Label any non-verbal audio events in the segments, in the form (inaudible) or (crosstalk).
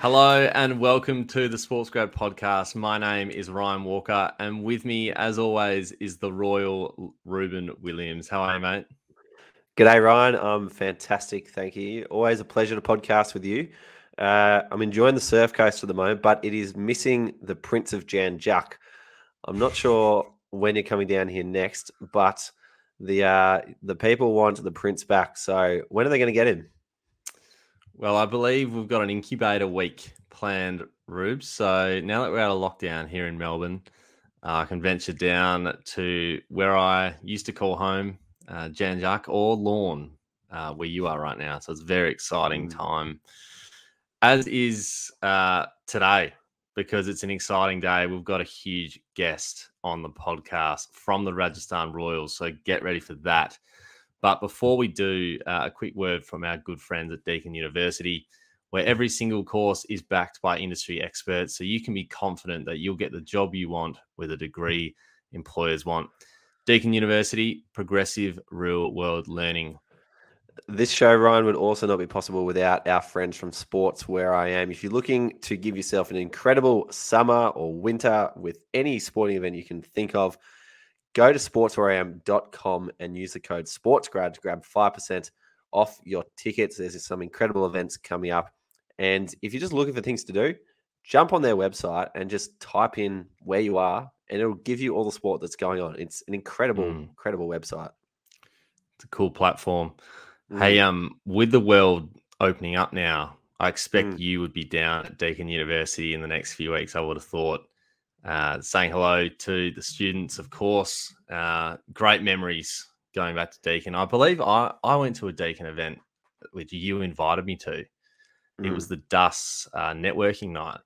Hello and welcome to the Sports Grad podcast. My name is Ryan Walker, and with me, as always, is the Royal Reuben Williams. How are you, mate? G'day, Ryan. I'm fantastic. Thank you. Always a pleasure to podcast with you. Uh, I'm enjoying the surf coast at the moment, but it is missing the Prince of Jan Juc. I'm not sure when you're coming down here next, but the uh, the people want the Prince back. So when are they going to get him? Well, I believe we've got an incubator week planned, Rubes. So now that we're out of lockdown here in Melbourne, uh, I can venture down to where I used to call home, uh, Jan Juc or Lorne, uh, where you are right now. So it's a very exciting mm. time, as is uh, today, because it's an exciting day. We've got a huge guest on the podcast from the Rajasthan Royals. So get ready for that. But before we do, uh, a quick word from our good friends at Deakin University, where every single course is backed by industry experts. So you can be confident that you'll get the job you want with a degree employers want. Deakin University, progressive real world learning. This show, Ryan, would also not be possible without our friends from Sports Where I Am. If you're looking to give yourself an incredible summer or winter with any sporting event you can think of, Go to sportswhereiam.com and use the code SPORTSGRAD to grab 5% off your tickets. There's some incredible events coming up. And if you're just looking for things to do, jump on their website and just type in where you are, and it'll give you all the sport that's going on. It's an incredible, mm. incredible website. It's a cool platform. Mm. Hey, um, with the world opening up now, I expect mm. you would be down at Deakin University in the next few weeks. I would have thought uh, saying hello to the students, of course. Uh, great memories going back to Deakin. I believe I, I went to a Deakin event which you invited me to. Mm. It was mm. the DUS uh, networking night.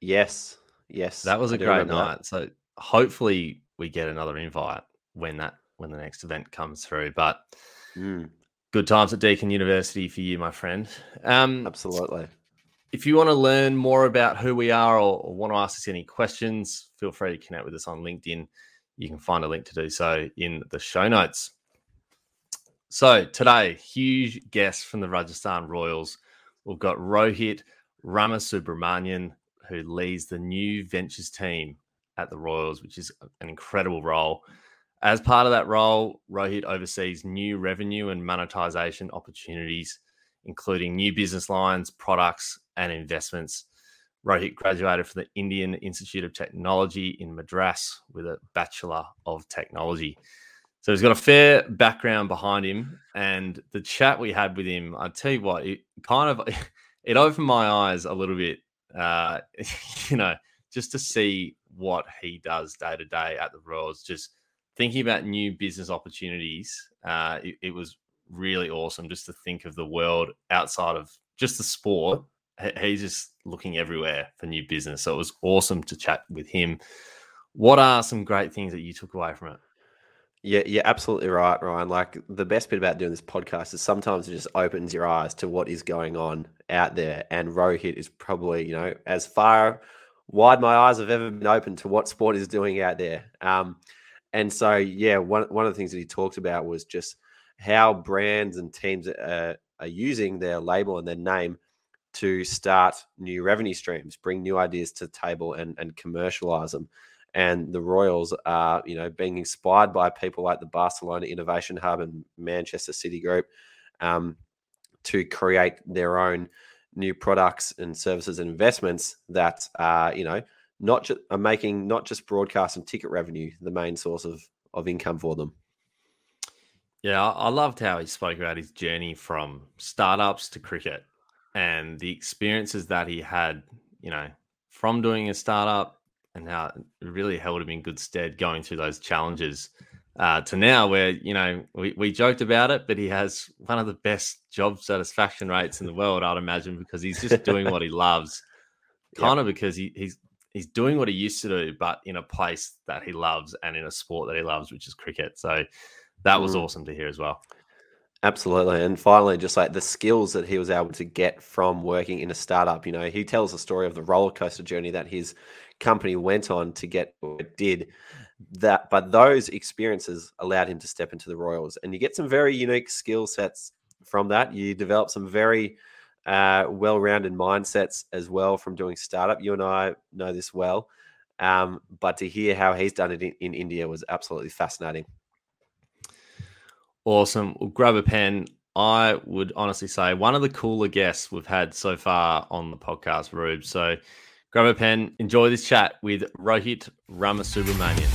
Yes, yes, that was a great night. That. So hopefully we get another invite when that when the next event comes through. But mm. Good times at Deakin University for you, my friend. Um, Absolutely if you want to learn more about who we are or, or, want to ask us any questions, feel free to connect with us on LinkedIn. You can find a link to do so in the show notes. So, today, huge guest from the Rajasthan Royals. We've got Rohit Ramasubramanian, who leads the new ventures team at the Royals, which is an incredible role. As part of that role, Rohit oversees new revenue and monetization opportunities including new business lines, products, and investments. Rohit graduated from the Indian Institute of Technology in Madras with a Bachelor of Technology. So he's got a fair background behind him. And the chat we had with him, I tell you what, it kind of (laughs) it opened my eyes a little bit. Uh, (laughs) you know, just to see what he does day to day at the Royals, just thinking about new business opportunities. Uh, it, it was really awesome just to think of the world outside of just the sport. He's just looking everywhere for new business. So it was awesome to chat with him. What are some great things that you took away from it? Yeah, you're absolutely right, Ryan. Like the best bit about doing this podcast is sometimes it just opens your eyes to what is going on out there. And Rohit is probably, you know, as far wide my eyes have ever been open to what sport is doing out there. Um, and so, yeah, one one of the things that he talked about was just how brands and teams are, are using their label and their name to start new revenue streams, bring new ideas to the table, and and commercialize them. And the Royals are, you know, being inspired by people like the Barcelona Innovation Hub and Manchester City Group um, to create their own new products and services and investments that are, you know, not just are making not just broadcast and ticket revenue the main source of of income for them. Yeah, I loved how he spoke about his journey from startups to cricket and the experiences that he had, you know, from doing a startup and how it really held him in good stead going through those challenges uh, to now where, you know, we, we joked about it, but he has one of the best job satisfaction rates in the world, I'd imagine, because he's just doing what he (laughs) loves, kind yep. of because he, he's he's doing what he used to do, but in a place that he loves and in a sport that he loves, which is cricket. So that was mm. awesome to hear as well. Absolutely. And finally, just like the skills that he was able to get from working in a startup. You know, he tells the story of the roller coaster journey that his company went on to get what it did. That, but those experiences allowed him to step into the Royals, and you get some very unique skill sets from that. You develop some very uh, well-rounded mindsets as well from doing startup. You and I know this well, um, but to hear how he's done it in, in India was absolutely fascinating. Awesome. Well, grab a pen. I would honestly say one of the cooler guests we've had so far on the podcast, Rube. So grab a pen, enjoy this chat with Rohit Ramasubramanian.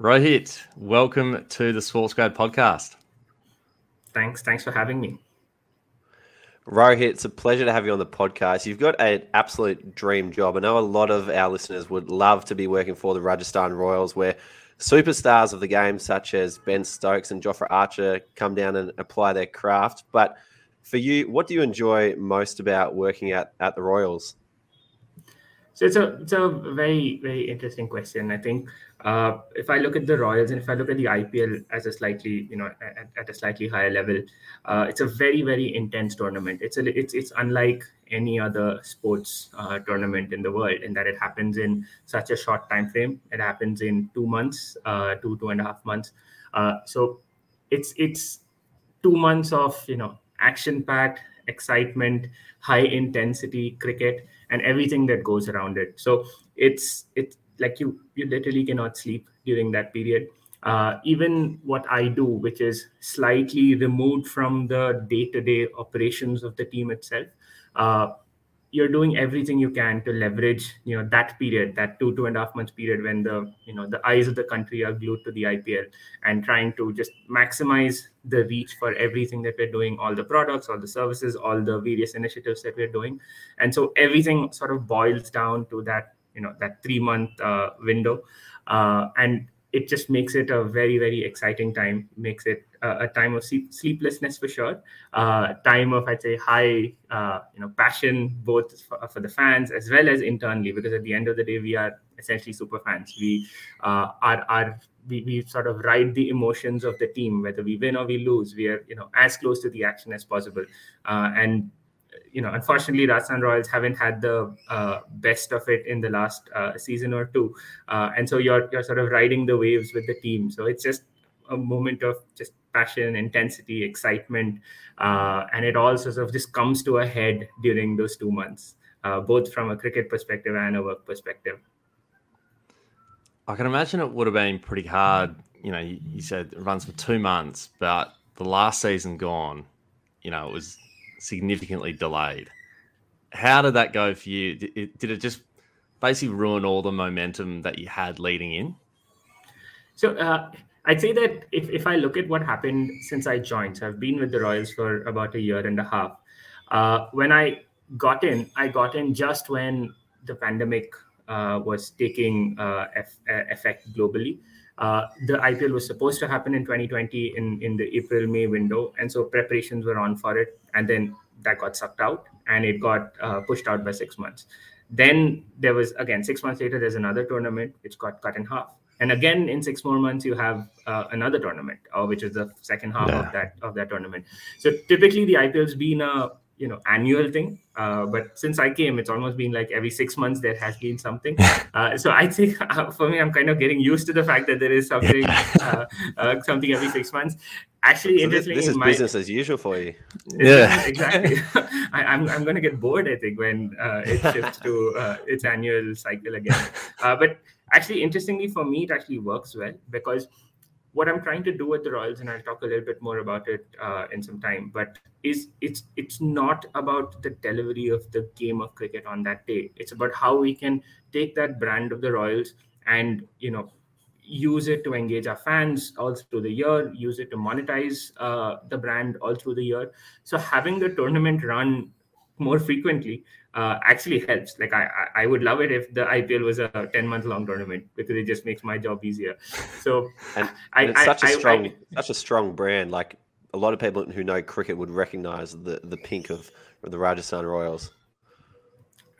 Rohit, welcome to the Sports Grad podcast. Thanks. Thanks for having me. Rohit, it's a pleasure to have you on the podcast. You've got an absolute dream job. I know a lot of our listeners would love to be working for the Rajasthan Royals, where superstars of the game, such as Ben Stokes and Jofra Archer, come down and apply their craft. But for you, what do you enjoy most about working at, at the Royals? So it's a it's a very very interesting question. I think uh, if I look at the Royals and if I look at the IPL as a slightly you know at, at a slightly higher level, uh, it's a very very intense tournament. It's a it's it's unlike any other sports uh, tournament in the world in that it happens in such a short time frame. It happens in two months, uh, two two and a half months. Uh, so it's it's two months of you know action packed excitement, high intensity cricket and everything that goes around it so it's it's like you you literally cannot sleep during that period. Uh, even what I do, which is slightly removed from the day-to-day operations of the team itself, uh, you're doing everything you can to leverage you know that period that two two and a half months period when the you know the eyes of the country are glued to the ipl and trying to just maximize the reach for everything that we're doing all the products all the services all the various initiatives that we're doing. And so everything sort of boils down to that you know that three month uh, window. Uh, and it just makes it a very very exciting time makes it a, a time of sleeplessness for sure. Uh, time of i'd say high uh, you know passion both for, for, the fans as well as internally because at the end of the day we are essentially super fans. We uh, are are we, we sort of ride the emotions of the team whether we win or we lose. We are you know as close to the action as possible. Uh, and you know, unfortunately, Rajasthan Royals haven't had the uh, best of it in the last uh, season or two, uh, and so you're you're sort of riding the waves with the team. So it's just a moment of just passion, intensity, excitement, uh, and it all sort of just comes to a head during those two months, uh, both from a cricket perspective and a work perspective. I can imagine it would have been pretty hard. You know, you, you said it runs for two months, but the last season gone, you know, it was significantly delayed. How did that go for you? Did it, just basically ruin all the momentum that you had leading in? So uh, I'd say that if, if I look at what happened since I joined, so I've been with the Royals for about a year and a half. Uh, when I got in, I got in just when the pandemic uh, was taking uh, effect globally. Uh, the IPL was supposed to happen in 2020 in, in the April May window, and so preparations were on for it. And then that got sucked out, and it got uh, pushed out by six months. Then there was again six months later. There's another tournament which got cut in half, and again in six more months you have uh, another tournament, uh, which is the second half yeah. of that of that tournament. So typically the IPL's been a you know annual thing. Uh, but since i came it's almost been like every six months there has been something. (laughs) Uh, so i think (laughs) uh, for me i'm kind of getting used to the fact that there is something uh, uh, something every six months. Actually so interestingly this, this is my, business as usual for you. Yeah. exactly. (laughs) I, am I'm, I'm going to get bored i think when uh, it shifts to its annual cycle again. But actually interestingly for me it actually works well because what I'm trying to do with the Royals, and I'll talk a little bit more about it uh, in some time, but is it's it's not about the delivery of the game of cricket on that day. It's about how we can take that brand of the Royals and you know use it to engage our fans all through the year, use it to monetize uh, the brand all through the year. So having the tournament run more frequently uh, actually helps. Like I, I would love it if the IPL was a ten month long tournament because it just makes my job easier. So and, I, and it's I, such a I, strong, such a strong brand. Like a lot of people who know cricket would recognize the the pink of the Rajasthan Royals.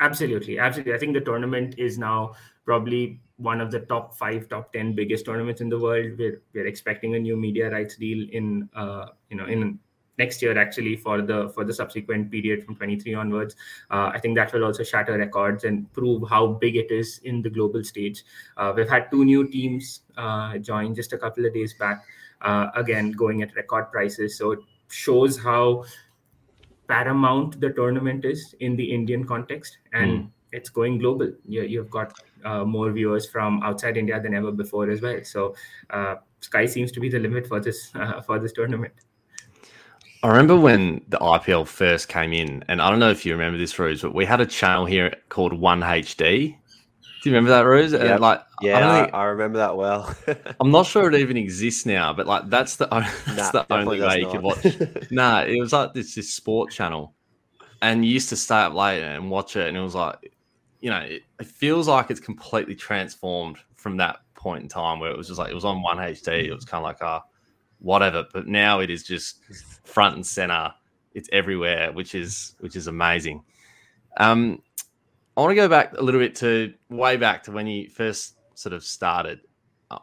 Absolutely, absolutely. I think the tournament is now probably one of the top five, top ten biggest tournaments in the world. We're we're expecting a new media rights deal in uh, you know in next year actually for the for the subsequent period from 23 onwards uh, i think that will also shatter records and prove how big it is in the global stage. Uh, we've had two new teams uh, join just a couple of days back uh, again going at record prices. So it shows how paramount the tournament is in the indian context and mm. it's going global. You, you've got uh, more viewers from outside india than ever before as well. So uh, sky seems to be the limit for this (laughs) for this tournament I remember when the IPL first came in, and I don't know if you remember this, Rose, but we had a channel here called One HD. Do you remember that, Ruse? Yeah, like, yeah, I, think, I, remember that well. (laughs) I'm not sure it even exists now, but like that's the (laughs) that's nah, the only way you could watch. (laughs) nah, it was like this this sport channel, and you used to stay up late and watch it, and it was like, you know, it, it feels like it's completely transformed from that point in time where it was just like it was on One HD. It was kind of like, ah. Uh, whatever. But now it is just front and center. It's everywhere, which is which is amazing. Um, I want to go back a little bit to way back to when you first sort of started.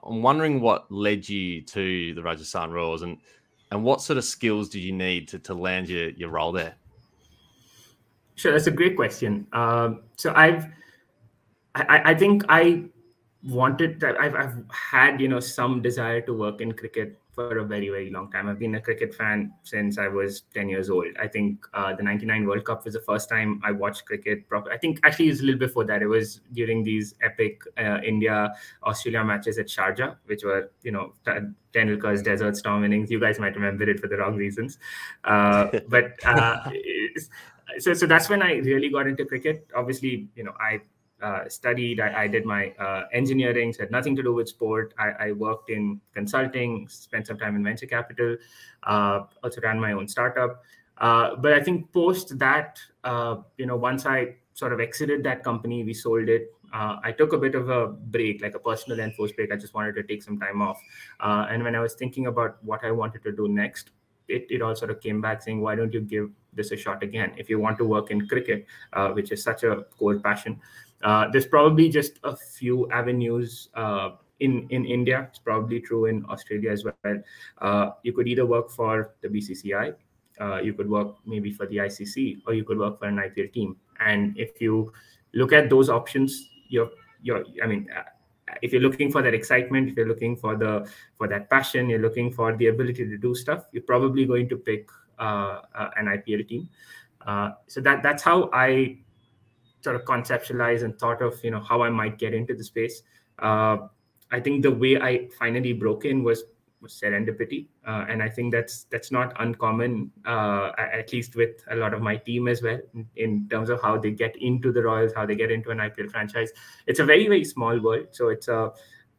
I'm wondering what led you to the Rajasthan Royals and and what sort of skills do you need to, to land your, your role there? Sure, that's a great question. Um, so I've, I, I think I wanted that I've, I've had you know some desire to work in cricket for a very very long time. I've been a cricket fan since I was 10 years old. I think uh, the 99 World Cup was the first time I watched cricket proper. I think actually it was a little before that. It was during these epic uh, India Australia matches at Sharjah, which were you know Tendulkar's Desert Storm innings. You guys might remember it for the wrong reasons, uh, but uh, (laughs) so so that's when I really got into cricket. Obviously, you know I uh, studied. I, I, did my uh, engineering, so had nothing to do with sport. I, I, worked in consulting, spent some time in venture capital, uh, also ran my own startup. Uh, but I think post that, uh, you know, once I sort of exited that company, we sold it. I took a bit of a break, like a personal enforced break. I just wanted to take some time off. and when I was thinking about what I wanted to do next, it, it all sort of came back saying, why don't you give this a shot again? If you want to work in cricket, which is such a core passion, uh, there's probably just a few avenues uh, in in India. It's probably true in Australia as well. Uh, you could either work for the BCCI, uh, you could work maybe for the ICC, or you could work for an IPL team. And if you look at those options, you're you're I mean. Uh, if you're looking for that excitement, if you're looking for the for that passion, you're looking for the ability to do stuff, you're probably going to pick an IPL team. so that that's how I sort of conceptualized and thought of you know how I might get into the space. Uh, I think the way I finally broke in was, was serendipity, uh, and I think that's that's not uncommon, uh, at least with a lot of my team as well, in, in, terms of how they get into the Royals, how they get into an IPL franchise. It's a very very small world, so it's a,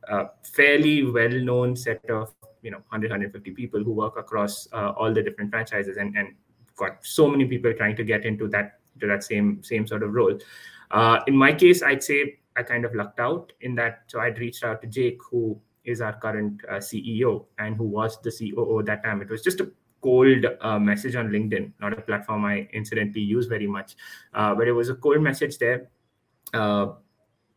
a fairly well known set of you know 100 150 people who work across uh, all the different franchises and and got so many people trying to get into that to that same same sort of role. Uh, in my case, I'd say I kind of lucked out in that. So I'd reached out to Jake, who is our current uh, CEO and who was the COO that time. It was just a cold uh, message on LinkedIn, not a platform I incidentally use very much, uh, but it was a cold message there. Uh,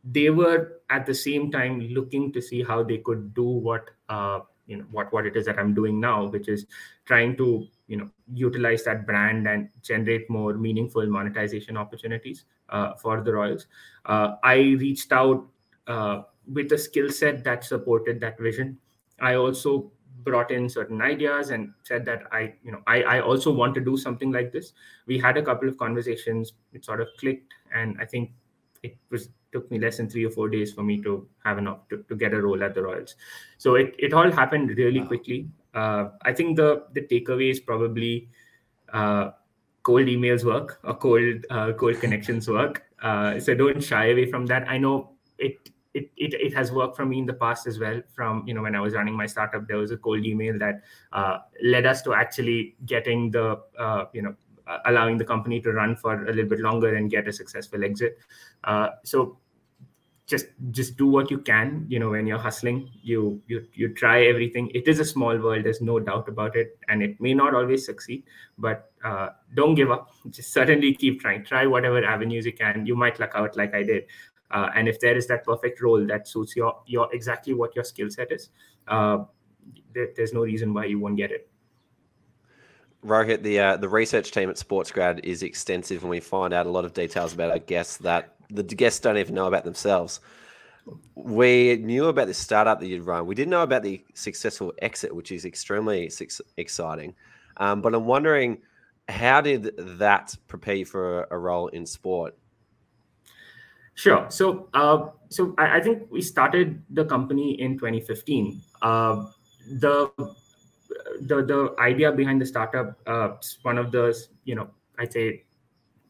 they were at the same time looking to see how they could do what uh, you know what what it is that I'm doing now, which is trying to you know utilize that brand and generate more meaningful monetization opportunities uh, for the royals. Uh, i reached out uh, with a skill set that supported that vision. I also brought in certain ideas and said that i you know I, I also want to do something like this. We had a couple of conversations. It sort of clicked and i think it was took me less than three or four days for me to have enough to, to get a role at the royals. So it, it all happened really wow. quickly uh, I think the the takeaway is probably uh, cold emails work or cold uh, cold connections work. Uh, so don't shy away from that. I know it, it it it has worked for me in the past as well. From you know when I was running my startup, there was a cold email that uh, led us to actually getting the uh, you know allowing the company to run for a little bit longer and get a successful exit. so just just do what you can you know when you're hustling you you you try everything. It is a small world there's no doubt about it and it may not always succeed but uh, don't give up. (laughs) Just certainly keep trying. Try whatever avenues you can. You might luck out like i did. Uh, and if there is that perfect role that suits your your exactly what your skill set is uh, there, there's no reason why you won't get it. Rohit, the uh, the research team at Sportsgrad is extensive, and we find out a lot of details about our guests that the guests don't even know about themselves. We knew about this startup that you'd run. We didn't know about the successful exit, which is extremely exciting. Um, but I'm wondering, how did that prepare you for a, a role in sport? Sure. So, uh, so I, I, think we started the company in 2015. Uh, the the the idea behind the startup, uh, one of the you know I'd say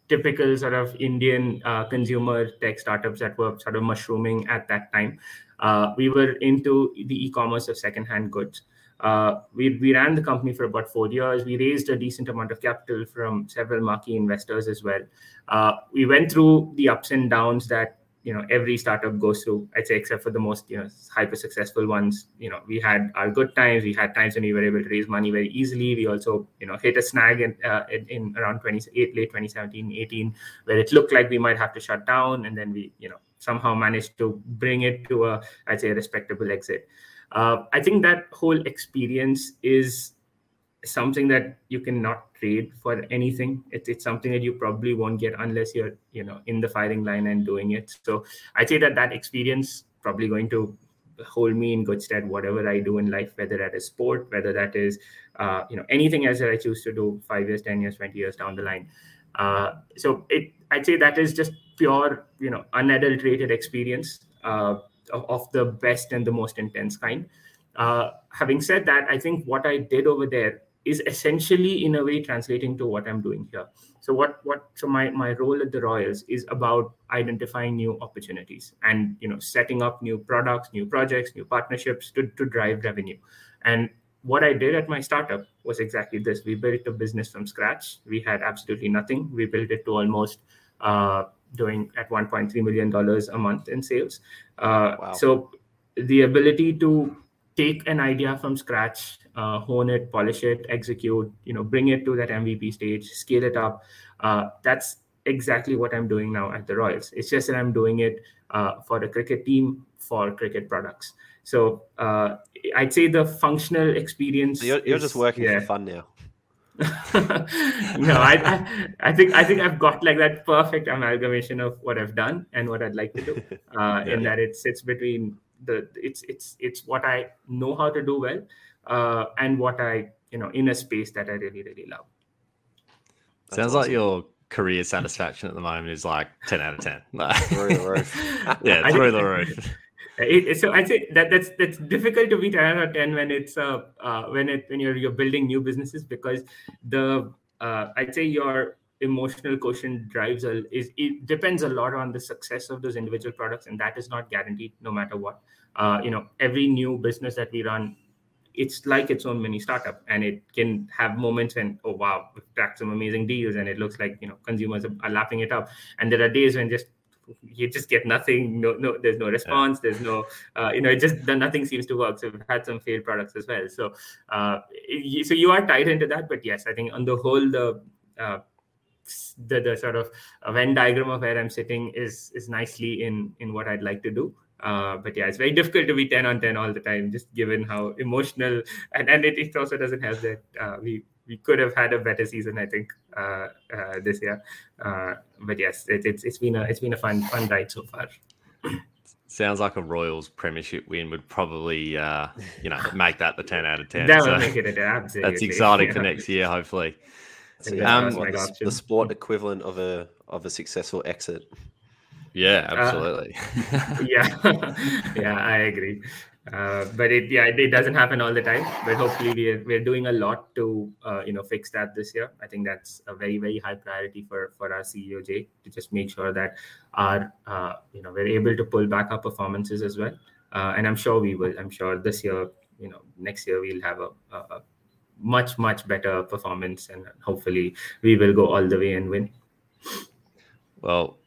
typical sort of Indian uh, consumer tech startups that were sort of mushrooming at that time. Uh, we were into the e-commerce of secondhand goods. Uh, we, we ran the company for about four years. We raised a decent amount of capital from several marquee investors as well. Uh, we went through the ups and downs that you know every startup goes through i'd say except for the most you know hyper successful ones. You know we had our good times we had times when we were able to raise money very easily. We also you know hit a snag in, uh, in, around 28 late 2017 18 where it looked like we might have to shut down and then we you know somehow managed to bring it to a i'd say a respectable exit. Uh, i think that whole experience is something that you cannot trade for anything. It's, it's something that you probably won't get unless you're you know in the firing line and doing it. So I'd say that that experience probably going to hold me in good stead whatever I do in life, whether that is sport, whether that is uh, you know anything else that I choose to do five years, ten years, twenty years down the line. Uh, so it I'd say that is just pure you know unadulterated experience uh, of, of the best and the most intense kind. Uh, having said that, I think what I did over there is essentially in a way translating to what i'm doing here. So what what so my my role at the royals is about identifying new opportunities and you know setting up new products new projects new partnerships to, to drive revenue. And what i did at my startup was exactly this. We built a business from scratch. We had absolutely nothing. We built it to almost uh, doing at 1.3 million dollars a month in sales. Uh, wow. so the ability to take an idea from scratch uh, hone it, polish it, execute, you know, bring it to that MVP stage, scale it up. Uh, that's exactly what I'm doing now at the Royals. It's just that I'm doing it uh, for the cricket team for cricket products. So uh, I'd say the functional experience. So you're, you're is, just working yeah. for fun now. (laughs) no, I, I, I, think I think I've got like that perfect amalgamation of what I've done and what I'd like to do. (laughs) Uh, yeah. In that it sits between the it's it's it's what I know how to do well, uh, and what I, you know, in a space that I really, really love. That's Sounds awesome. like your career satisfaction at the moment is like 10 out of 10. (laughs) through the roof. (laughs) yeah, through the roof. It, so I say that that's that's difficult to be 10 out of 10 when it's uh, uh when it when you're you're building new businesses because the uh, I'd say your emotional quotient drives a, is it depends a lot on the success of those individual products and that is not guaranteed no matter what. Uh, you know every new business that we run it's like its own mini startup and it can have moments when oh wow we've cracked some amazing deals and it looks like you know consumers are, are lapping it up. And there are days when just you just get nothing no no there's no response there's no uh, you know it just nothing seems to work. So we've had some failed products as well. So uh, so you are tied into that but yes i think on the whole the uh, the, the sort of Venn diagram of where I'm sitting is is nicely in in what I'd like to do. Uh, but yeah, it's very difficult to be 10 on 10 all the time, just given how emotional and, and it, it also doesn't help that uh, we we could have had a better season, I think, uh, uh this year. Uh, but yes, it, it's it's been a it's been a fun fun ride so far. Sounds like a Royals premiership win would probably, uh, you know, make that the ten out of ten. That would so make it absolutely. (laughs) That's exciting (laughs) yeah. for next year, hopefully. So, um, the, the, sport equivalent of a of a successful exit. Yeah, uh, absolutely. Uh, (laughs) yeah, (laughs) yeah, I agree. Uh, but it yeah it, it, doesn't happen all the time. But hopefully we're we're doing a lot to uh, you know fix that this year. I think that's a very very high priority for for our CEO Jake to just make sure that our uh, you know we're able to pull back our performances as well. Uh, and I'm sure we will. I'm sure this year you know next year we'll have a, a, a much much better performance and hopefully we will go all the way and win. Well,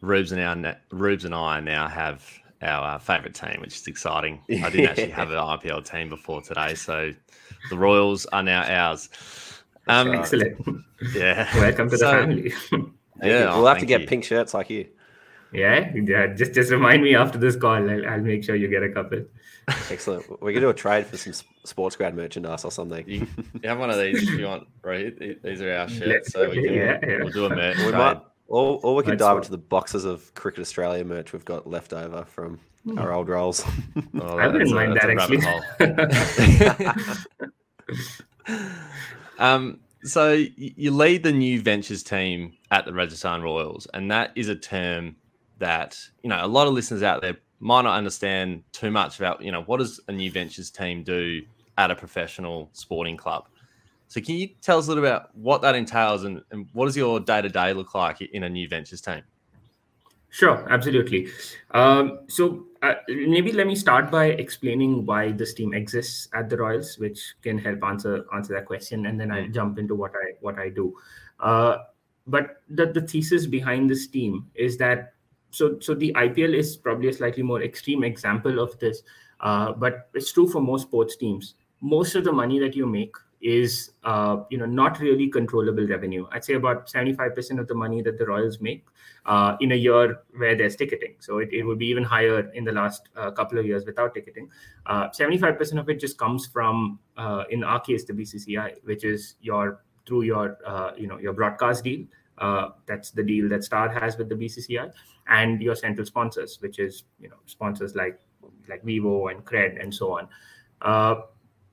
Rubes and our Rubes and I now have our uh, favorite team, which is exciting. I didn't (laughs) actually have an IPL team before today, so the Royals are now ours. Um, Excellent. Yeah. (laughs) Welcome to so, the family. yeah, we'll have to get you. pink shirts like you. Yeah, yeah. Just just remind me after this call. I'll, I'll make sure you get a couple. Excellent. We can do a trade for some sports grad merchandise or something. You, you have one of these if you want, right? These are our shirts, so we can, Yeah, yeah. we'll do a merch We trade. might, or, or we can Might dive swap. into the boxes of Cricket Australia merch we've got left over from Hmm. our old roles. Oh, I wouldn't mind that actually. (laughs) Um, so you lead the new ventures team at the Rajasthan Royals, and that is a term that you know a lot of listeners out there might not understand too much about. You know, what does a new ventures team do at a professional sporting club? So can you tell us a little about what that entails, and, and what does your day to day look like in a new ventures team? Sure, absolutely. Um, so uh, maybe let me start by explaining why this team exists at the Royals, which can help answer answer that question, and then I'll jump into what I what I do. Uh, but the, the thesis behind this team is that so so the IPL is probably a slightly more extreme example of this, uh, but it's true for most sports teams. Most of the money that you make is uh, you know not really controllable revenue. I'd say about seventy five percent of the money that the Royals make uh, in a year where there's ticketing. So it, it would be even higher in the last uh, couple of years without ticketing. Uh, 75% of it just comes from, uh, in our case, the BCCI, which is your through your uh, you know your broadcast deal. Uh, that's the deal that Star has with the BCCI, and your central sponsors, which is you know sponsors like like Vivo and Cred and so on. Uh,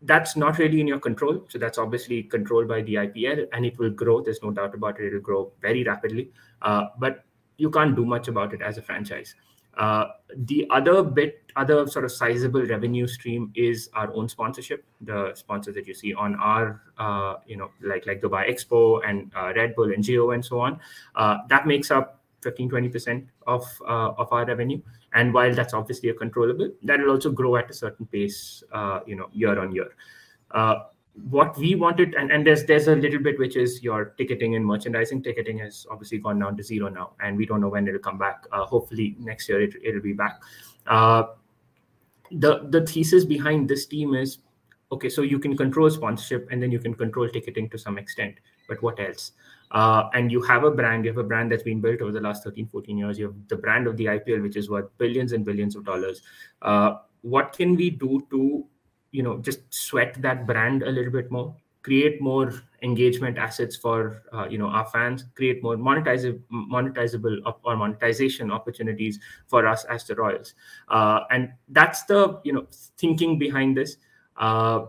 that's not really in your control. So that's obviously controlled by the IPL, and it will grow. There's no doubt about it. It will grow very rapidly. Uh, but you can't do much about it as a franchise. Uh, the other bit, other sort of sizable revenue stream is our own sponsorship. The sponsors that you see on our, uh, you know, like like Dubai Expo and uh, Red Bull and Jio and so on. Uh, that makes up 15 20% of uh, of our revenue. And while that's obviously a controllable, that will also grow at a certain pace, uh, you know, year on year. Uh, what we wanted and, and there's there's a little bit which is your ticketing and merchandising ticketing has obviously gone down to zero now and we don't know when it'll come back uh, hopefully next year it, it'll be back uh, the the thesis behind this team is okay so you can control sponsorship and then you can control ticketing to some extent but what else uh, and you have a brand you have a brand that's been built over the last 13 14 years. You have the brand of the ipl which is worth billions and billions of dollars. Uh, what can we do to you know just sweat that brand a little bit more? Create more engagement assets for uh, you know our fans. Create more monetizable monetizable or monetization opportunities for us as the royals. Uh, and that's the you know thinking behind this. Uh,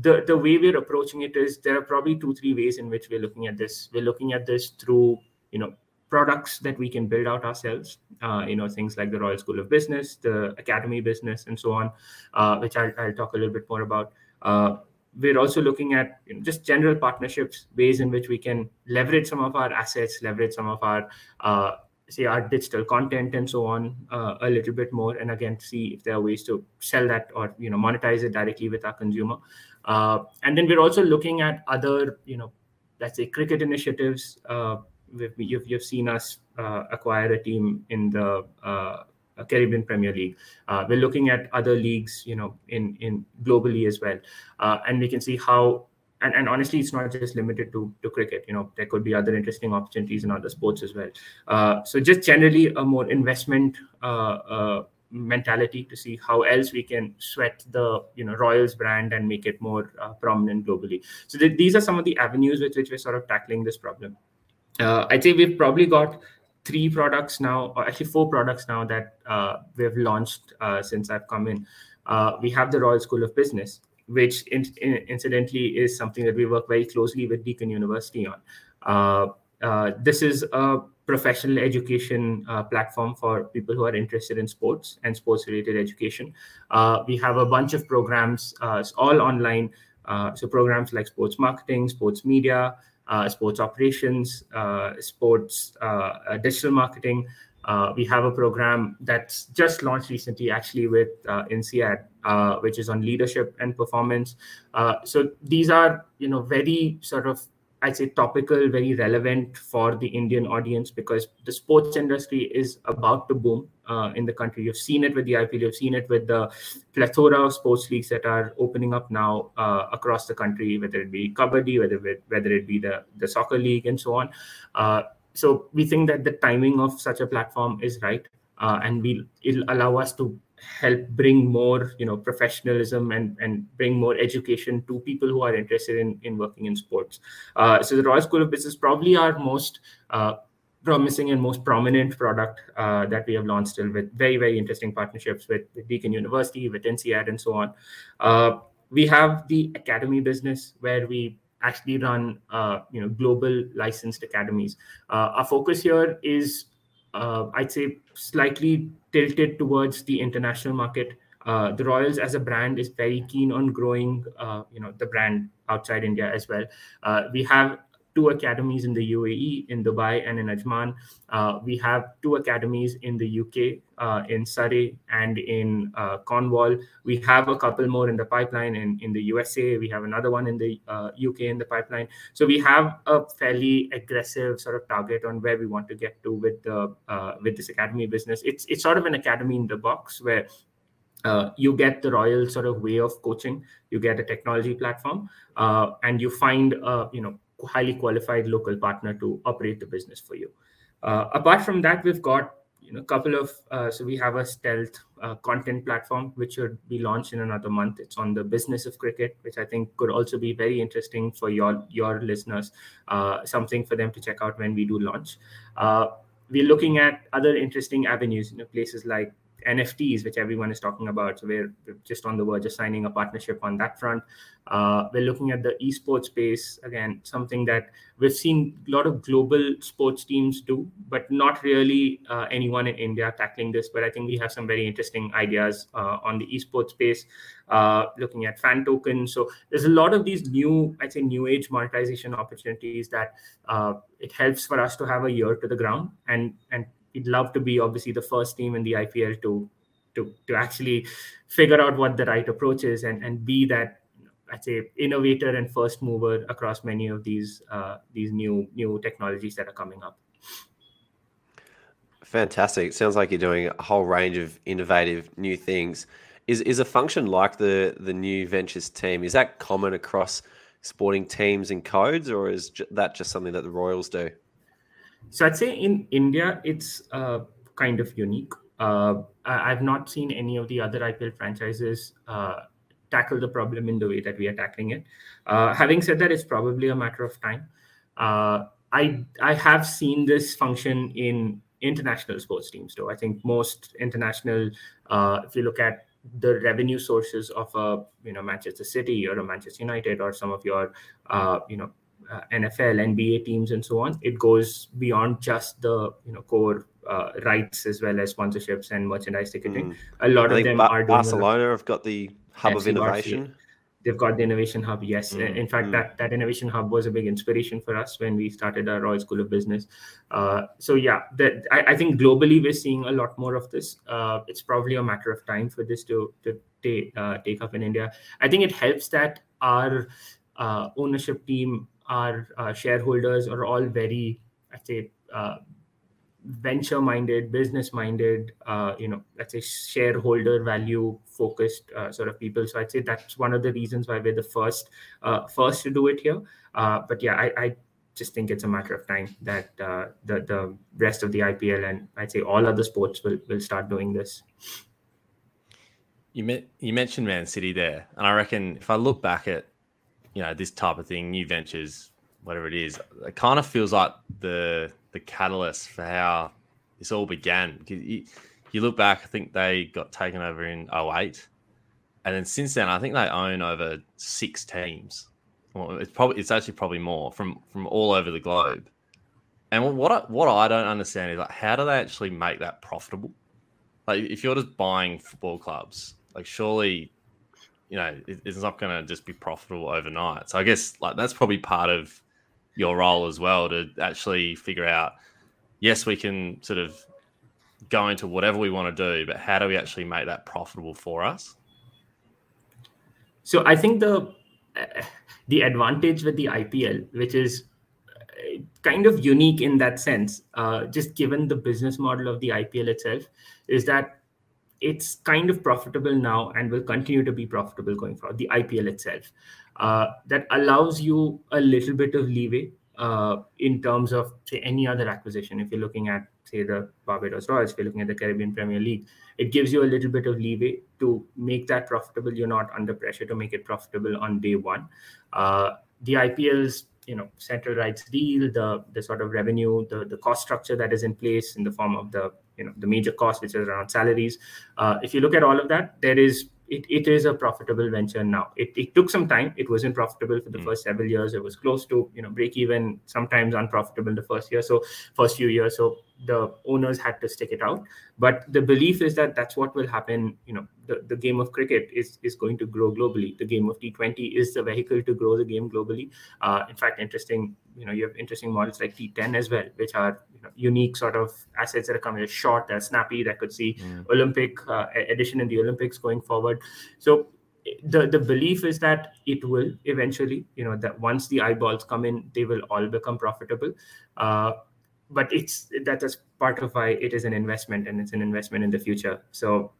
the the way we're approaching it is there are probably two three ways in which we're looking at this. We're looking at this through you know products that we can build out ourselves uh, you know things like the royal school of business the academy business and so on uh, which I'll, I'll talk a little bit more about. Uh, we're also looking at you know, just general partnerships ways in which we can leverage some of our assets leverage some of our uh, say our digital content and so on uh, a little bit more and again see if there are ways to sell that or you know monetize it directly with our consumer uh, and then we're also looking at other you know let's say cricket initiatives uh, you've, you've seen us uh, acquire a team in the uh, Caribbean Premier League. Uh, we're looking at other leagues, you know, in in globally as well, uh, and we can see how. And, and honestly, it's not just limited to, to cricket. You know, there could be other interesting opportunities in other sports as well. Uh, so just generally a more investment uh, uh, mentality to see how else we can sweat the you know Royals brand and make it more uh, prominent globally. So th- these are some of the avenues with which we're sort of tackling this problem. Uh, I'd say we've probably got three products now, or actually four products now that uh, we've launched uh, since I've come in. We have the Royal School of Business, which in, in, incidentally is something that we work very closely with Deakin University on. Uh, uh, this is a professional education uh, platform for people who are interested in sports and sports related education. Uh, we have a bunch of programs, uh, all online. Uh, so programs like sports marketing, sports media, sports operations, sports digital marketing. Uh, we have a program that's just launched recently, actually with uh, uh, which is on leadership and performance. Uh, so these are, you know, very sort of I'd say topical, very relevant for the Indian audience because the sports industry is about to boom uh, in the country. You've seen it with the IPL, you've seen it with the plethora of sports leagues that are opening up now uh, across the country, whether it be Kabaddi, whether it, whether it be the, the soccer league and so on. So we think that the timing of such a platform is right, uh, and we it'll allow us to help bring more you know professionalism and and bring more education to people who are interested in in working in sports. Uh, so the royal school of business probably our most uh, promising and most prominent product uh, that we have launched still with very very interesting partnerships with, with deakin university with INSEAD and so on. Uh, we have the academy business where we actually run uh, you know global licensed academies uh, our focus here is i'd say slightly tilted towards the international market. Uh, the Royals as a brand is very keen on growing, uh, you know, the brand outside India as well. Uh, we have two academies in the UAE, in Dubai, and in Ajman. Uh, we have two academies in the UK, uh, in Surrey and in uh, Cornwall. We have a couple more in the pipeline in, in the USA. We have another one in the UK uh, in the pipeline. So we have a fairly aggressive sort of target on where we want to get to with the uh, with this academy business. It's it's sort of an academy in the box where uh, you get the royal sort of way of coaching you get a technology platform uh, and you find uh, you know highly qualified local partner to operate the business for you. Uh, apart from that, we've got you know a couple of uh, so we have a stealth uh, content platform which should be launched in another month. It's on the business of cricket, which I think could also be very interesting for your your listeners. Uh, something for them to check out when we do launch. Uh, we're looking at other interesting avenues, you know, places like NFTs, which everyone is talking about. So we're just on the verge of signing a partnership on that front. Uh, we're looking at the esports space again, something that we've seen a lot of global sports teams do, but not really uh, anyone in India tackling this. But I think we have some very interesting ideas uh, on the esports space, uh, looking at fan tokens. So there's a lot of these new, I'd say, new age monetization opportunities that uh, it helps for us to have a year to the ground and and we'd love to be obviously the first team in the IPL to to to actually figure out what the right approach is and and be that I'd say innovator and first mover across many of these uh, these new new technologies that are coming up. Fantastic! sounds like you're doing a whole range of innovative new things. Is is a function like the the new ventures team? Is that common across sporting teams and codes, or is that just something that the Royals do? So I'd say in India, it's uh, kind of unique. Uh, I've not seen any of the other IPL franchises uh, tackle the problem in the way that we are tackling it. Uh, having said that, it's probably a matter of time. Uh, I I have seen this function in international sports teams, though. I think most international, uh, if you look at the revenue sources of a you know Manchester City or a Manchester United or some of your you know uh, NFL, NBA teams, and so on. It goes beyond just the you know core uh, rights as well as sponsorships and merchandise ticketing. Mm. A lot I of them ba- are doing Barcelona have got the hub FC of innovation. They've got the innovation hub. Yes, mm. in fact, mm. that that innovation hub was a big inspiration for us when we started our Royal School of Business. Uh, so yeah, that I, I, think globally we're seeing a lot more of this. Uh, it's probably a matter of time for this to to take uh, take up in India. I think it helps that our uh, ownership team our uh, shareholders are all very, I'd say, uh, venture minded, business minded, uh, you know, let's say shareholder value focused uh, sort of people. So I'd say that's one of the reasons why we're the first uh, first to do it here. Uh, but yeah, I, I, just think it's a matter of time that the the rest of the IPL and I'd say all other sports will will start doing this. You met, you mentioned Man City there, and I reckon if I look back at you know this type of thing, new ventures, whatever it is, it kind of feels like the the catalyst for how this all began. You, you look back, I think they got taken over in 08. And then since then, I think they own over six teams. Well, it's probably it's actually probably more from from all over the globe. And what I, what I don't understand is like how do they actually make that profitable? Like if you're just buying football clubs, like surely you know, it, it's not going to just be profitable overnight. So I guess like that's probably part of your role as well to actually figure out. Yes, we can sort of go into whatever we want to do, but how do we actually make that profitable for us? So I think the (sighs) the advantage with the IPL, which is uh, kind of unique in that sense, uh, just given the business model of the IPL itself, is that it's kind of profitable now and will continue to be profitable going forward. The IPL itself uh, that allows you a little bit of leeway uh, in terms of say any other acquisition. If you're looking at say the Barbados Royals, if you're looking at the Caribbean Premier League, it gives you a little bit of leeway to make that profitable. You're not under pressure to make it profitable on day one. Uh, the IPL's you know central rights deal, the the sort of revenue, the the cost structure that is in place in the form of the you know the major cost, which is around salaries. Uh, if you look at all of that, there is it, it is a profitable venture now. It, it took some time. It wasn't profitable for the mm. first several years. It was close to you know break even, sometimes unprofitable the first year. So first few years. So the owners had to stick it out. But the belief is that that's what will happen. You know, the, the game of cricket is is going to grow globally. The game of T20 is the vehicle to grow the game globally. Uh, in fact, interesting. You know, you have interesting models like T10 as well, which are unique sort of assets that are coming short, that are snappy, that could see mm. Olympic uh, edition in the Olympics going forward. So the the belief is that it will eventually you know that once the eyeballs come in they will all become profitable uh, but it's that is part of why it is an investment and it's an investment in the future. So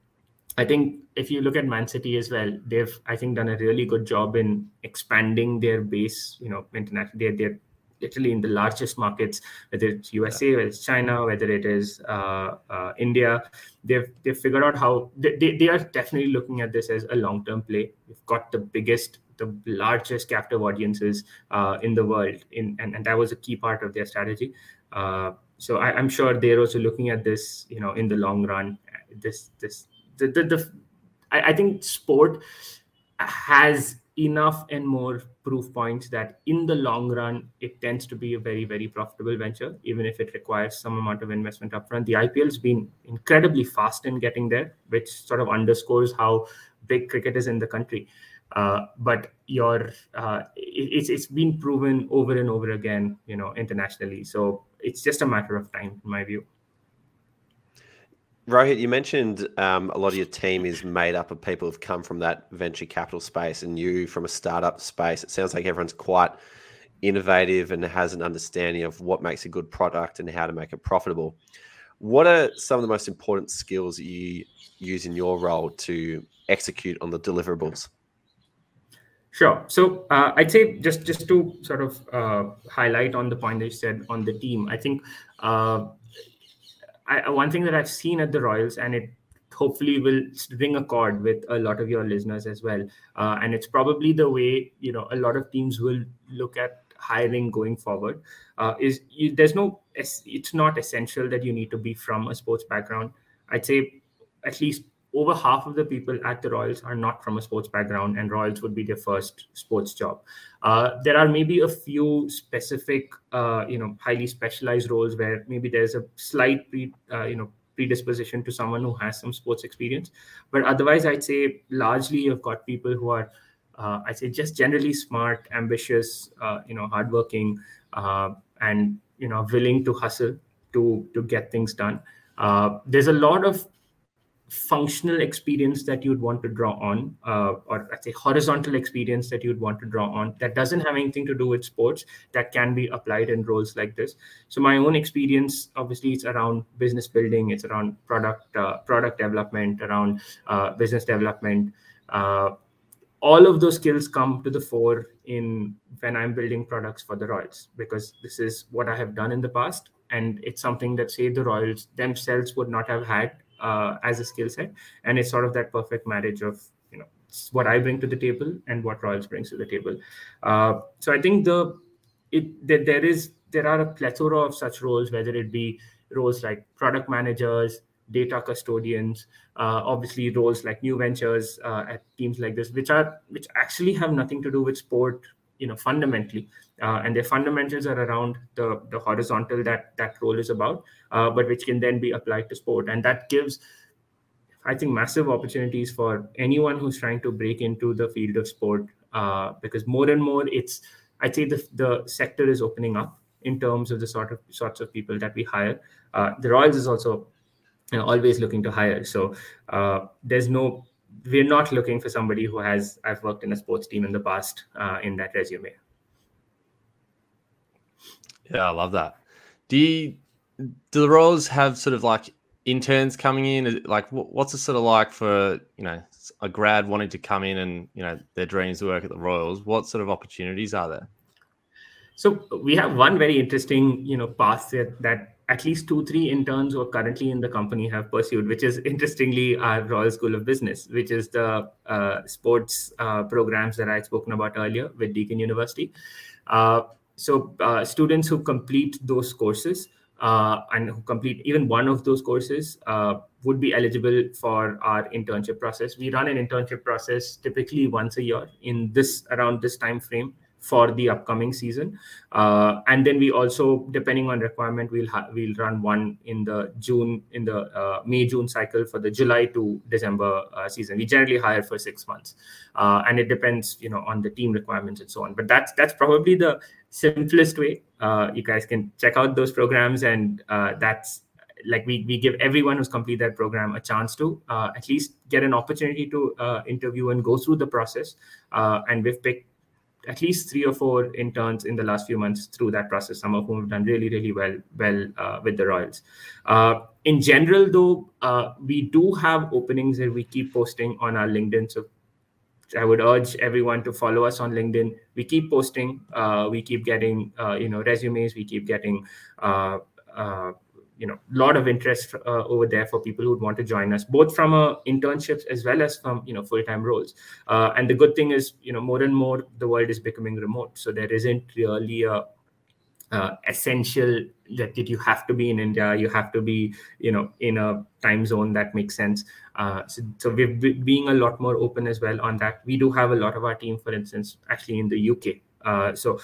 I think if you look at Man City as well, they've I think done a really good job in expanding their base. You know, internationally, they're, they're literally in the largest markets, whether it's USA, whether it's China, whether it is uh, uh, India. They've they've figured out how they, they, they are definitely looking at this as a long term play. We've got the biggest the largest captive audiences uh, in the world in and, and that was a key part of their strategy uh, so I, am sure they're also looking at this, you know, in the long run. This, this, the, the, the I, I think sport has enough and more proof points that in the long run it tends to be a very very profitable venture even if it requires some amount of investment upfront. The ipl's been incredibly fast in getting there which sort of underscores how big cricket is in the country. Uh, but your uh, it, it's it's been proven over and over again you know internationally. So it's just a matter of time, in my view. Rohit, you mentioned um, a lot of your team is made up of people who've come from that venture capital space, and you from a startup space. It sounds like everyone's quite innovative and has an understanding of what makes a good product and how to make it profitable. What are some of the most important skills that you use in your role to execute on the deliverables? Sure. So uh, I'd say just just to sort of uh, highlight on the point that you said on the team, I think uh, I, one thing that I've seen at the Royals, and it hopefully will ring a chord with a lot of your listeners as well, uh, and it's probably the way you know a lot of teams will look at hiring going forward. Uh, is you, there's no it's not essential that you need to be from a sports background. I'd say at least over half of the people at the Royals are not from a sports background, and Royals would be their first sports job. Uh, there are maybe a few specific, uh, you know, highly specialized roles where maybe there's a slight, pre, uh, you know, predisposition to someone who has some sports experience. But otherwise, I'd say largely you've got people who are, uh, I'd say, just generally smart, ambitious, uh, you know, hardworking, uh, and you know, willing to hustle to to get things done. there's a lot of functional experience that you'd want to draw on, uh, or let's say horizontal experience that you'd want to draw on that doesn't have anything to do with sports that can be applied in roles like this. So my own experience, obviously, it's around business building, it's around product uh, product development, around uh, business development. Uh, all of those skills come to the fore in when I'm building products for the Royals because this is what I have done in the past, and it's something that say the Royals themselves would not have had uh, as a skill set. And it's sort of that perfect marriage of you know what i bring to the table and what royals brings to the table. Uh, so i think the it that there is there are a plethora of such roles whether it be roles like product managers data custodians uh, obviously roles like new ventures uh, at teams like this which are which actually have nothing to do with sport you know fundamentally uh, and their fundamentals are around the the horizontal that that role is about uh, but which can then be applied to sport. And that gives i think massive opportunities for anyone who's trying to break into the field of sport uh, because more and more it's i'd say the, the sector is opening up in terms of the sort of sorts of people that we hire. Uh, the royals is also you know, always looking to hire. So uh, there's no we're not looking for somebody who has I've worked in a sports team in the past uh, in that resume. Yeah, I love that. Do you, do the Royals have sort of like interns coming in? Like, what's it sort of like for you know a grad wanting to come in and you know their dreams to work at the Royals? What sort of opportunities are there? So we have one very interesting, you know, path that, that at least two, three interns who are currently in the company have pursued, which is (laughs) interestingly our Royal School of Business, which is the uh, sports uh, programs that I had spoken about earlier with Deakin University. Uh, so uh, students who complete those courses uh, and who complete even one of those courses uh, would be eligible for our internship process. We run an internship process typically once a year in this around this time frame for the upcoming season. Uh, and then we also, depending on requirement, we'll ha- we'll run one in the June in the uh, May June cycle for the July to December uh, season. We generally hire for six months, uh, and it depends, you know, on the team requirements and so on. But that's that's probably the simplest way. Uh, you guys can check out those programs, and uh, that's like we, we give everyone who's complete that program a chance to at least get an opportunity to interview and go through the process. And we've picked at least three or four interns in the last few months through that process. Some of whom have done really, really well, well uh, with the Royals. Uh, in general, though, uh, we do have openings that we keep posting on our LinkedIn. So I would urge everyone to follow us on LinkedIn. We keep posting. Uh, we keep getting, uh, you know, resumes. We keep getting uh, you know a lot of interest uh, over there for people who want to join us both from uh, internships as well as from you know full-time roles uh, and the good thing is you know more and more the world is becoming remote so there isn't really a uh, essential that, that you have to be in India, you have to be, you know, in a time zone that makes sense. Uh, so, so we're being a lot more open as well on that. We do have a lot of our team, for instance, actually in the UK. Uh, so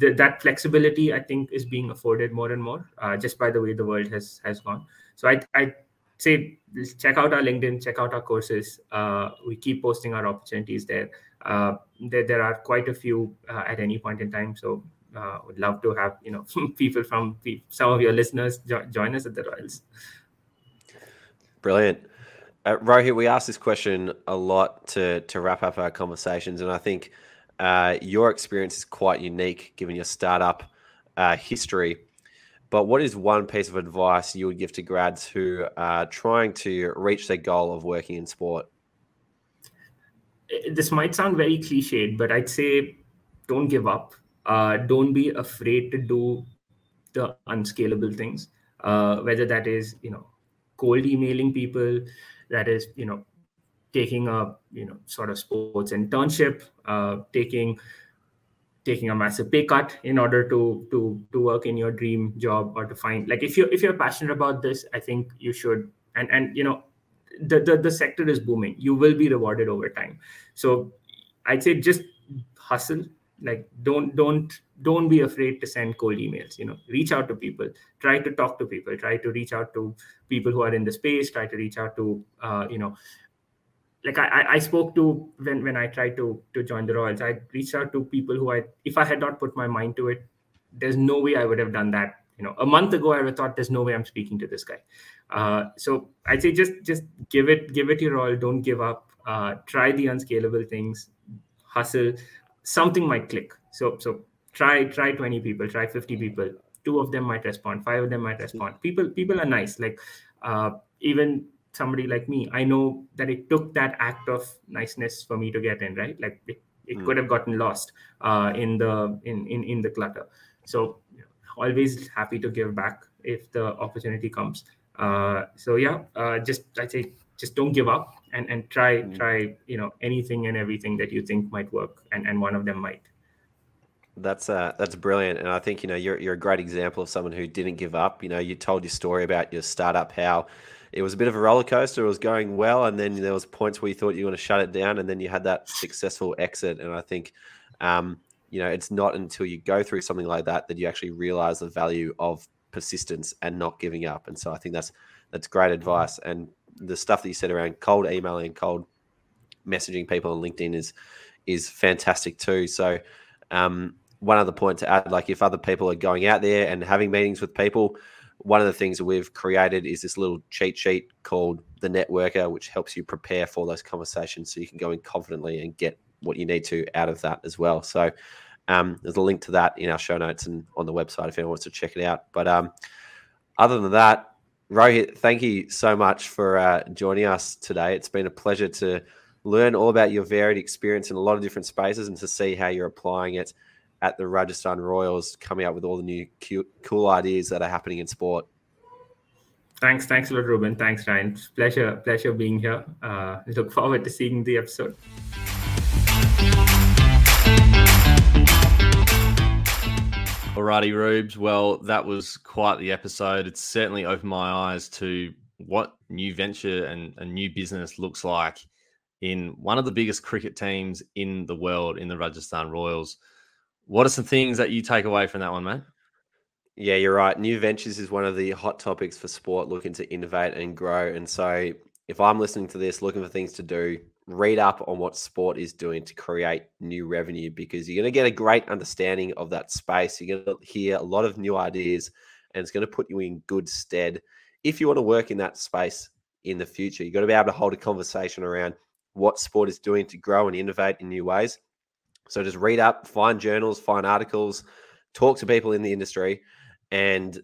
th- that flexibility, I think, is being afforded more and more uh, just by the way the world has has gone. So I I say check out our LinkedIn, check out our courses. Uh, we keep posting our opportunities there. Uh, there, there are quite a few uh, at any point in time. So uh, would love to have you know (laughs) people from some of your listeners jo- join us at the Royals. Brilliant. Uh, Rohit, we ask this question a lot to to wrap up our conversations, and I think uh, your experience is quite unique given your startup uh, history. But what is one piece of advice you would give to grads who are trying to reach their goal of working in sport? This might sound very cliched, but I'd say don't give up. Uh, don't be afraid to do the unscalable things, uh, whether that is, you know, cold emailing people, that is, you know, taking a you know sort of sports internship, uh, taking taking a massive pay cut in order to to to work in your dream job or to find like if you if you're passionate about this, I think you should and and you know the the, the sector is booming. You will be rewarded over time. So I'd say just hustle. Like don't don't don't be afraid to send cold emails you know. Reach out to people. Try to talk to people. Try to reach out to people who are in the space. Try to reach out to uh, you know like I, I spoke to when when I tried to to join the Royals, I reached out to people who I if I had not put my mind to it, there's no way I would have done that. You know, a month ago I would have thought there's no way I'm speaking to this guy. Uh, so I'd say just just give it give it your all. Don't give up. Uh, try the unscalable things. Hustle. Something might click. So so try try 20 people. Try 50 people. Two of them might respond. Five of them might respond. People people are nice. Like uh, even somebody like me i know that it took that act of niceness for me to get in right like it, it mm. could have gotten lost uh, in the in, in in the clutter so always happy to give back if the opportunity comes uh, so yeah uh, just i say just don't give up and and try mm. try you know anything and everything that you think might work and and one of them might that's uh, that's brilliant, and I think you know you're you're a great example of someone who didn't give up. You know, you told your story about your startup, how it was a bit of a roller coaster. It was going well, and then there was points where you thought you were going to shut it down, and then you had that successful exit. And I think, um, you know, it's not until you go through something like that that you actually realize the value of persistence and not giving up. And so I think that's that's great advice. And the stuff that you said around cold emailing and cold messaging people on LinkedIn is is fantastic too. So. Um, one other point to add, like if other people are going out there and having meetings with people, one of the things that we've created is this little cheat sheet called the networker which helps you prepare for those conversations so you can go in confidently and get what you need to out of that as well. So um, there's a link to that in our show notes and on the website if anyone wants to check it out. But um, other than that rohit thank you so much for uh, joining us today. It's been a pleasure to learn all about your varied experience in a lot of different spaces and to see how you're applying it at the Rajasthan Royals, coming up with all the new cute, cool ideas that are happening in sport. Thanks, thanks a lot, Reuben. Thanks, Ryan. Pleasure, pleasure being here. Uh, look forward to seeing the episode. Alrighty, Rubes. Well, that was quite the episode. It's certainly opened my eyes to what new venture and a new business looks like in one of the biggest cricket teams in the world, in the Rajasthan Royals. What are some things that you take away from that one, man? Yeah, you're right. New ventures is one of the hot topics for sport, looking to innovate and grow. And so, if I'm listening to this, looking for things to do, read up on what sport is doing to create new revenue because you're going to get a great understanding of that space. You're going to hear a lot of new ideas, and it's going to put you in good stead if you want to work in that space in the future. You've got to be able to hold a conversation around what sport is doing to grow and innovate in new ways. So just read up, find journals, find articles, talk to people in the industry, and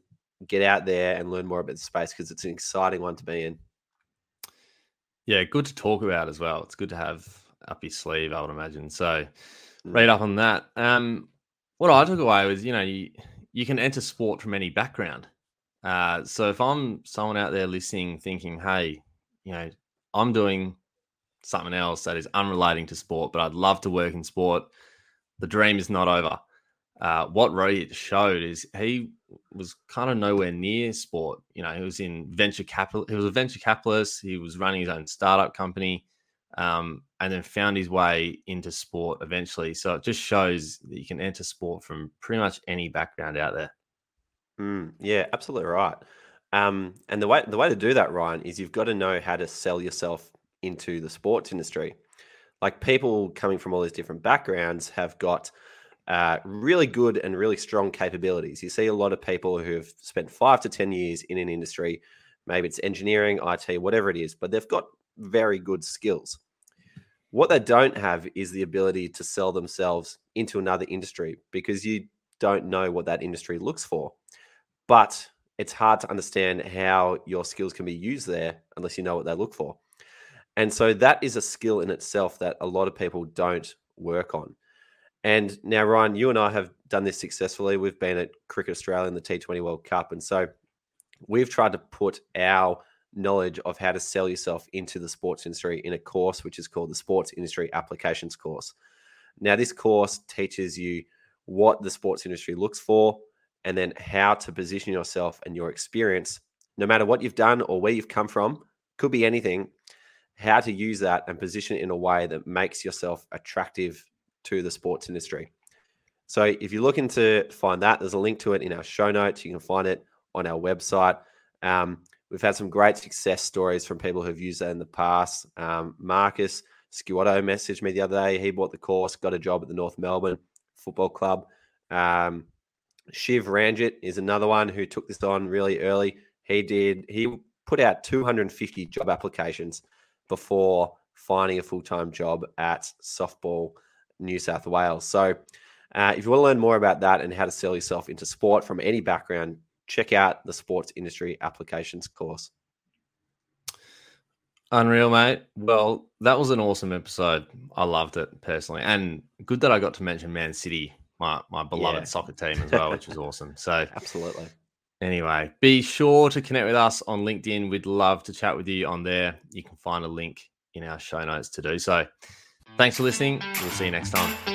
get out there and learn more about the space because it's an exciting one to be in. Yeah, good to talk about as well. It's good to have up your sleeve, I would imagine. So mm. read up on that. Um, what I took away was, you know, you, you can enter sport from any background. Uh, so if I'm someone out there listening, thinking, hey, you know, I'm doing something else that is unrelating to sport, but I'd love to work in sport. The dream is not over. Uh, what Rohit showed is he was kind of nowhere near sport. You know, he was in venture capital. He was a venture capitalist. He was running his own startup company, um, and then found his way into sport eventually. So it just shows that you can enter sport from pretty much any background out there. Mm, yeah, absolutely right. Um, and the way the way to do that, Ryan, is you've got to know how to sell yourself into the sports industry. Like people coming from all these different backgrounds have got uh, really good and really strong capabilities. You see a lot of people who have spent five to 10 years in an industry, maybe it's engineering, IT, whatever it is, but they've got very good skills. What they don't have is the ability to sell themselves into another industry because you don't know what that industry looks for. But it's hard to understand how your skills can be used there unless you know what they look for. And so that is a skill in itself that a lot of people don't work on. And now, Ryan, you and I have done this successfully. We've been at Cricket Australia in the T20 World Cup. And so we've tried to put our knowledge of how to sell yourself into the sports industry in a course which is called the Sports Industry Applications course. Now, this course teaches you what the sports industry looks for and then how to position yourself and your experience, no matter what you've done or where you've come from, could be anything, how to use that and position it in a way that makes yourself attractive to the sports industry. So if you're looking to find that, there's a link to it in our show notes. You can find it on our website. Um, we've had some great success stories from people who've used that in the past. Um, Marcus Scuotto messaged me the other day. He bought the course, got a job at the North Melbourne Football Club. Um, Shiv Ranjit is another one who took this on really early. He did. He put out 250 job applications before finding a full time job at Softball New South Wales. So, uh, if you want to learn more about that and how to sell yourself into sport from any background, check out the Sports Industry Applications course. Unreal, mate. Well, that was an awesome episode. I loved it personally, and good that I got to mention Man City, my my beloved yeah. soccer team as (laughs) well, which was awesome. So, absolutely. Anyway, be sure to connect with us on LinkedIn. We'd love to chat with you on there. You can find a link in our show notes to do so. Thanks for listening. We'll see you next time.